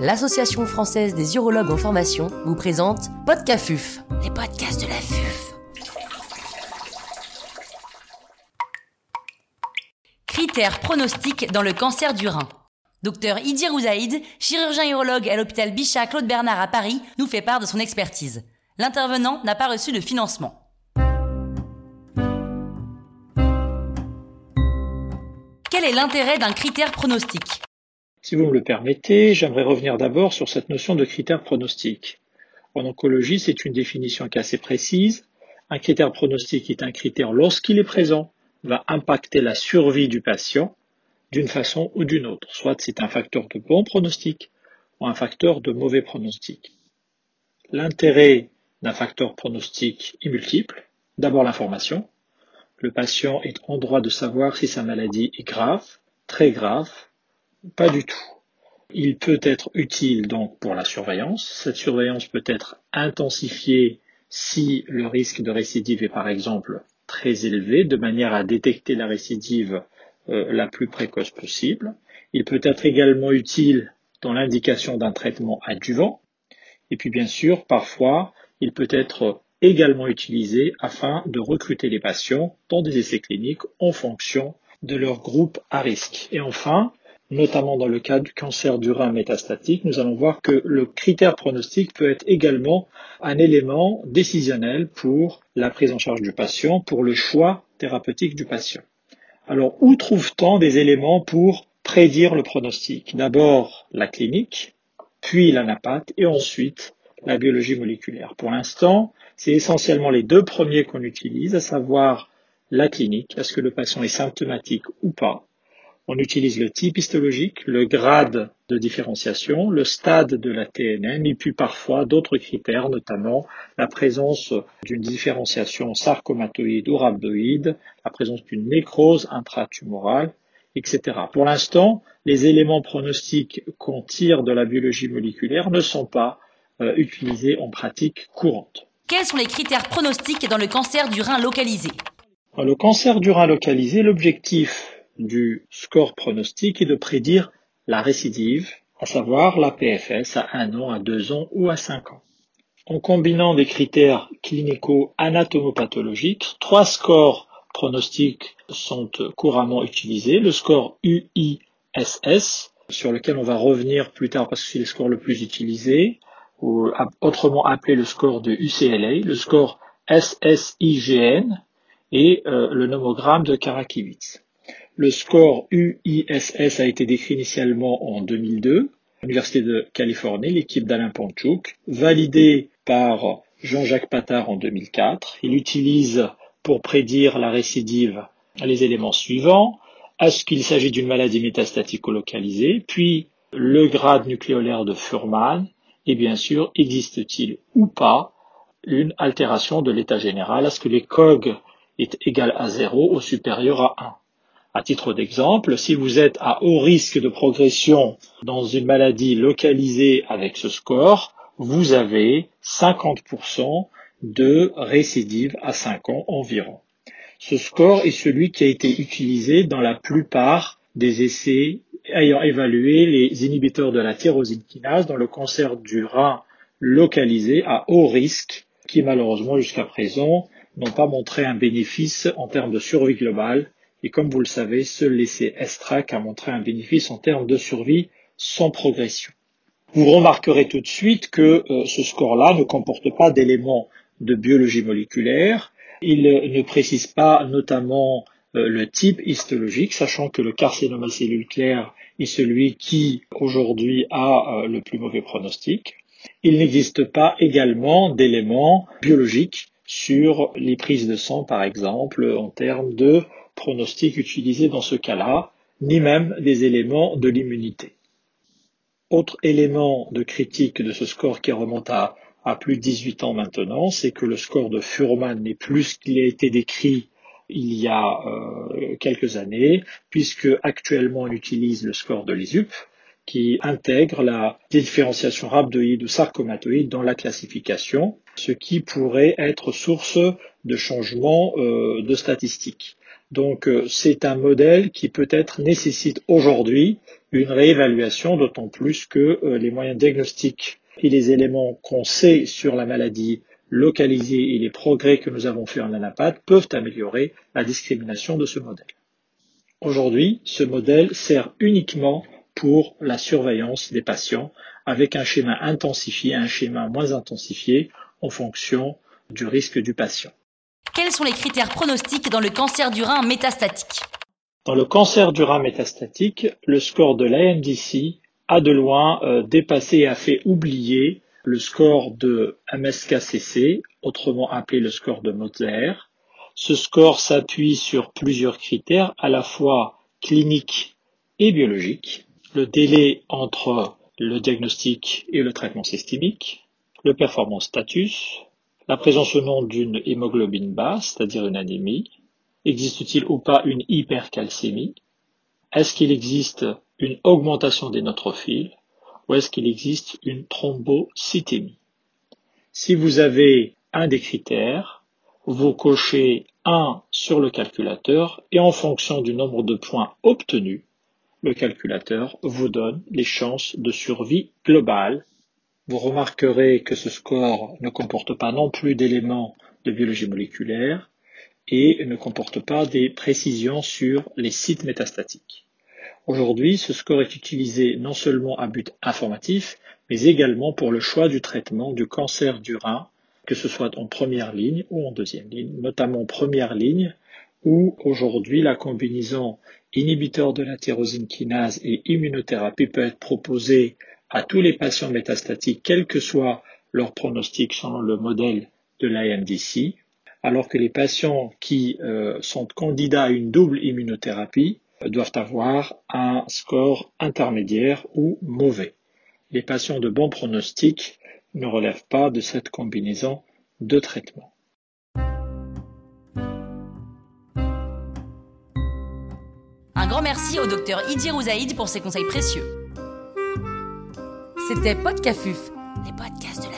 l'Association française des urologues en formation vous présente Podcafuf, les podcasts de la FUF. Critères pronostiques dans le cancer du rein. Docteur Idir Ouzaïd, chirurgien urologue à l'hôpital Bichat Claude Bernard à Paris, nous fait part de son expertise. L'intervenant n'a pas reçu de financement. Quel est l'intérêt d'un critère pronostique? Si vous me le permettez, j'aimerais revenir d'abord sur cette notion de critère pronostique. En oncologie, c'est une définition qui est assez précise. Un critère pronostique est un critère, lorsqu'il est présent, va impacter la survie du patient d'une façon ou d'une autre. Soit c'est un facteur de bon pronostic ou un facteur de mauvais pronostic. L'intérêt d'un facteur pronostic est multiple. D'abord l'information. Le patient est en droit de savoir si sa maladie est grave, très grave, pas du tout. Il peut être utile donc pour la surveillance. Cette surveillance peut être intensifiée si le risque de récidive est par exemple très élevé, de manière à détecter la récidive euh, la plus précoce possible. Il peut être également utile dans l'indication d'un traitement adjuvant. Et puis bien sûr, parfois, il peut être également utilisé afin de recruter les patients dans des essais cliniques en fonction de leur groupe à risque. Et enfin, notamment dans le cas du cancer du rein métastatique, nous allons voir que le critère pronostic peut être également un élément décisionnel pour la prise en charge du patient, pour le choix thérapeutique du patient. Alors, où trouve-t-on des éléments pour prédire le pronostic? D'abord, la clinique, puis l'anapathe et ensuite la biologie moléculaire. Pour l'instant, c'est essentiellement les deux premiers qu'on utilise, à savoir la clinique, est-ce que le patient est symptomatique ou pas, on utilise le type histologique, le grade de différenciation, le stade de la TNM et puis parfois d'autres critères, notamment la présence d'une différenciation sarcomatoïde ou rhabdoïde, la présence d'une nécrose intratumorale, etc. Pour l'instant, les éléments pronostiques qu'on tire de la biologie moléculaire ne sont pas euh, utilisés en pratique courante. Quels sont les critères pronostiques dans le cancer du rein localisé? Le cancer du rein localisé, l'objectif du score pronostic est de prédire la récidive, à savoir la PFS à un an, à deux ans ou à cinq ans. En combinant des critères clinico-anatomopathologiques, trois scores pronostiques sont couramment utilisés. Le score UISS, sur lequel on va revenir plus tard parce que c'est le score le plus utilisé, ou autrement appelé le score de UCLA, le score SSIGN et euh, le nomogramme de Karakiewicz. Le score UISS a été décrit initialement en 2002 à l'Université de Californie, l'équipe d'Alain Panchouk, validé par Jean-Jacques Patard en 2004. Il utilise pour prédire la récidive les éléments suivants. Est-ce qu'il s'agit d'une maladie métastatique localisée Puis le grade nucléolaire de Furman et bien sûr, existe-t-il ou pas une altération de l'état général Est-ce que les COG est égal à 0 ou supérieur à 1 à titre d'exemple, si vous êtes à haut risque de progression dans une maladie localisée avec ce score, vous avez 50% de récidive à 5 ans environ. Ce score est celui qui a été utilisé dans la plupart des essais ayant évalué les inhibiteurs de la tyrosine kinase dans le cancer du rein localisé à haut risque qui malheureusement jusqu'à présent n'ont pas montré un bénéfice en termes de survie globale et comme vous le savez, seul l'essai ESTRAC a montré un bénéfice en termes de survie sans progression. Vous remarquerez tout de suite que euh, ce score-là ne comporte pas d'éléments de biologie moléculaire. Il ne précise pas notamment euh, le type histologique, sachant que le carcinome claires est celui qui aujourd'hui a euh, le plus mauvais pronostic. Il n'existe pas également d'éléments biologiques sur les prises de sang, par exemple, en termes de pronostic utilisé dans ce cas-là, ni même des éléments de l'immunité. Autre élément de critique de ce score qui remonte à, plus de 18 ans maintenant, c'est que le score de Furman n'est plus ce qu'il a été décrit il y a euh, quelques années, puisque actuellement on utilise le score de l'ISUP, qui intègre la différenciation rhabdoïde ou sarcomatoïde dans la classification, ce qui pourrait être source de changement euh, de statistiques. Donc euh, c'est un modèle qui peut-être nécessite aujourd'hui une réévaluation, d'autant plus que euh, les moyens diagnostiques et les éléments qu'on sait sur la maladie localisée et les progrès que nous avons faits en anapath peuvent améliorer la discrimination de ce modèle. Aujourd'hui, ce modèle sert uniquement pour la surveillance des patients avec un schéma intensifié, un schéma moins intensifié en fonction du risque du patient. Quels sont les critères pronostiques dans le cancer du rein métastatique Dans le cancer du rein métastatique, le score de l'AMDC a de loin euh, dépassé et a fait oublier le score de MSKCC, autrement appelé le score de Mozart. Ce score s'appuie sur plusieurs critères à la fois cliniques et biologiques. Le délai entre le diagnostic et le traitement systémique, le performance status, la présence ou non d'une hémoglobine basse, c'est-à-dire une anémie, existe-t-il ou pas une hypercalcémie, est-ce qu'il existe une augmentation des neutrophiles ou est-ce qu'il existe une thrombocytémie? Si vous avez un des critères, vous cochez un sur le calculateur et en fonction du nombre de points obtenus, le calculateur vous donne les chances de survie globale vous remarquerez que ce score ne comporte pas non plus d'éléments de biologie moléculaire et ne comporte pas des précisions sur les sites métastatiques. Aujourd'hui, ce score est utilisé non seulement à but informatif, mais également pour le choix du traitement du cancer du rein, que ce soit en première ligne ou en deuxième ligne, notamment en première ligne, où aujourd'hui la combinaison inhibiteur de la tyrosine kinase et immunothérapie peut être proposée à tous les patients métastatiques, quel que soit leur pronostic selon le modèle de l'IMDC, alors que les patients qui euh, sont candidats à une double immunothérapie euh, doivent avoir un score intermédiaire ou mauvais. Les patients de bon pronostic ne relèvent pas de cette combinaison de traitements. Un grand merci au docteur Idir Ouzaïd pour ses conseils précieux. C'était Podcafuf, les podcasts de la.